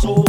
Oh,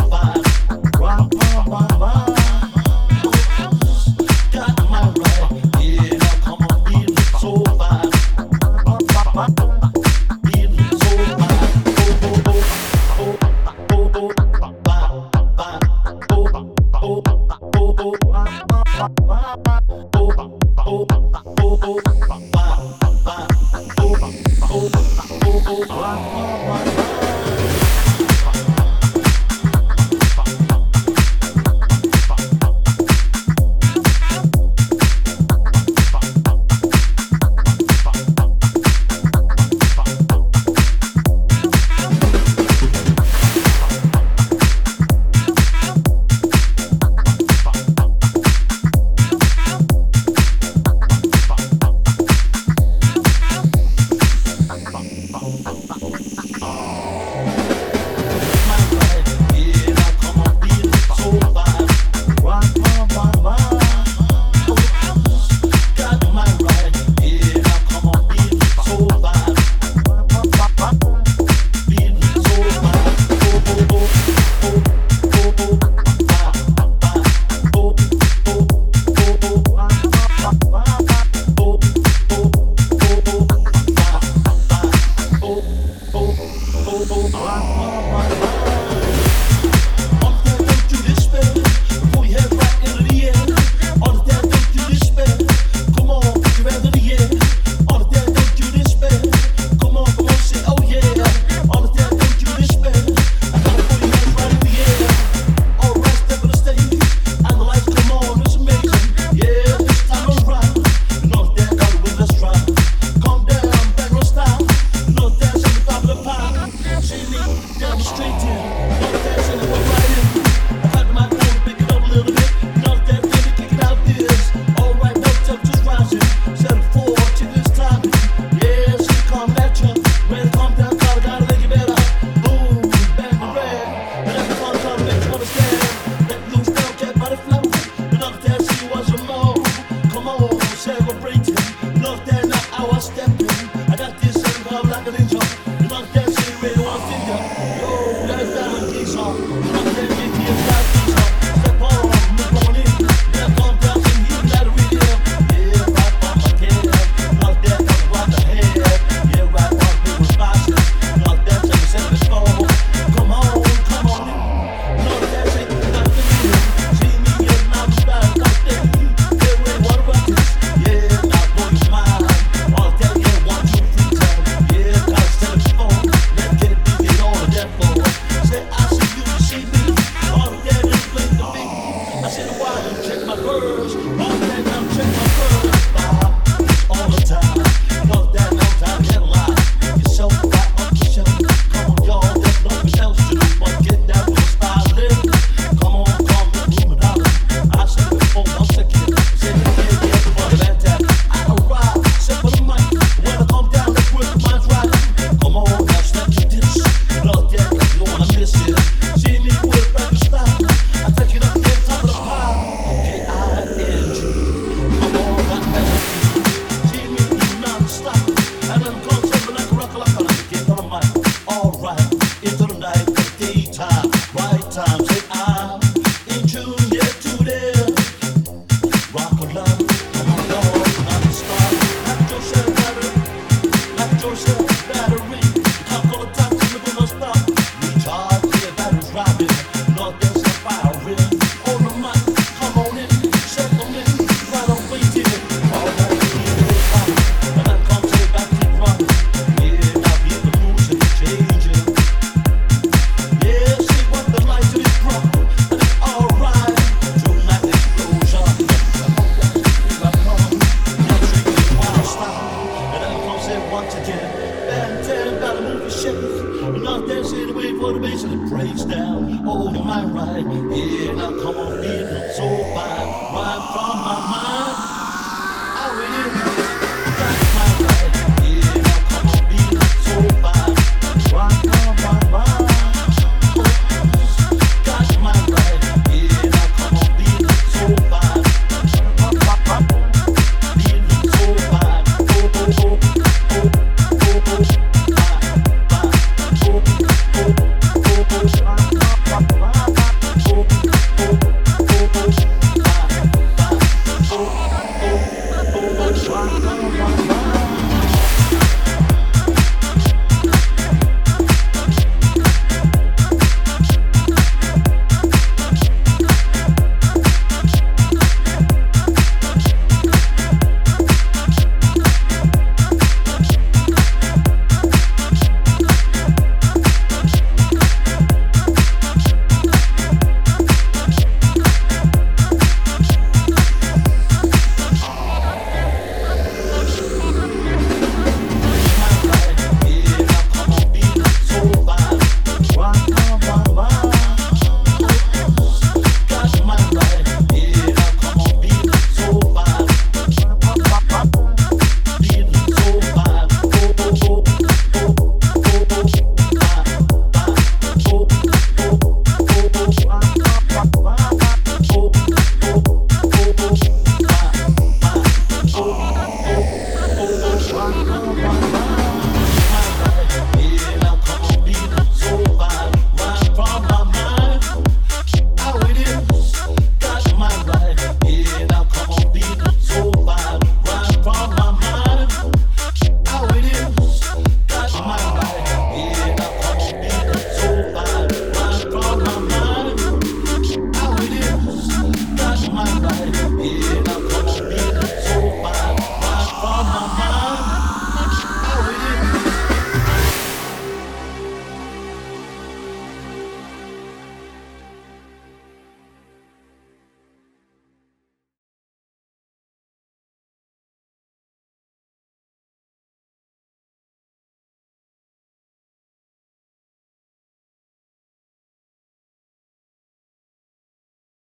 love like a ninja. You must get shit with one finger. sometimes. It it once again. And tell about the movie shakes. And I'm dancing away for the bass and it breaks down. Oh, my I right? Yeah, now come on in. So fine. Right from my mind.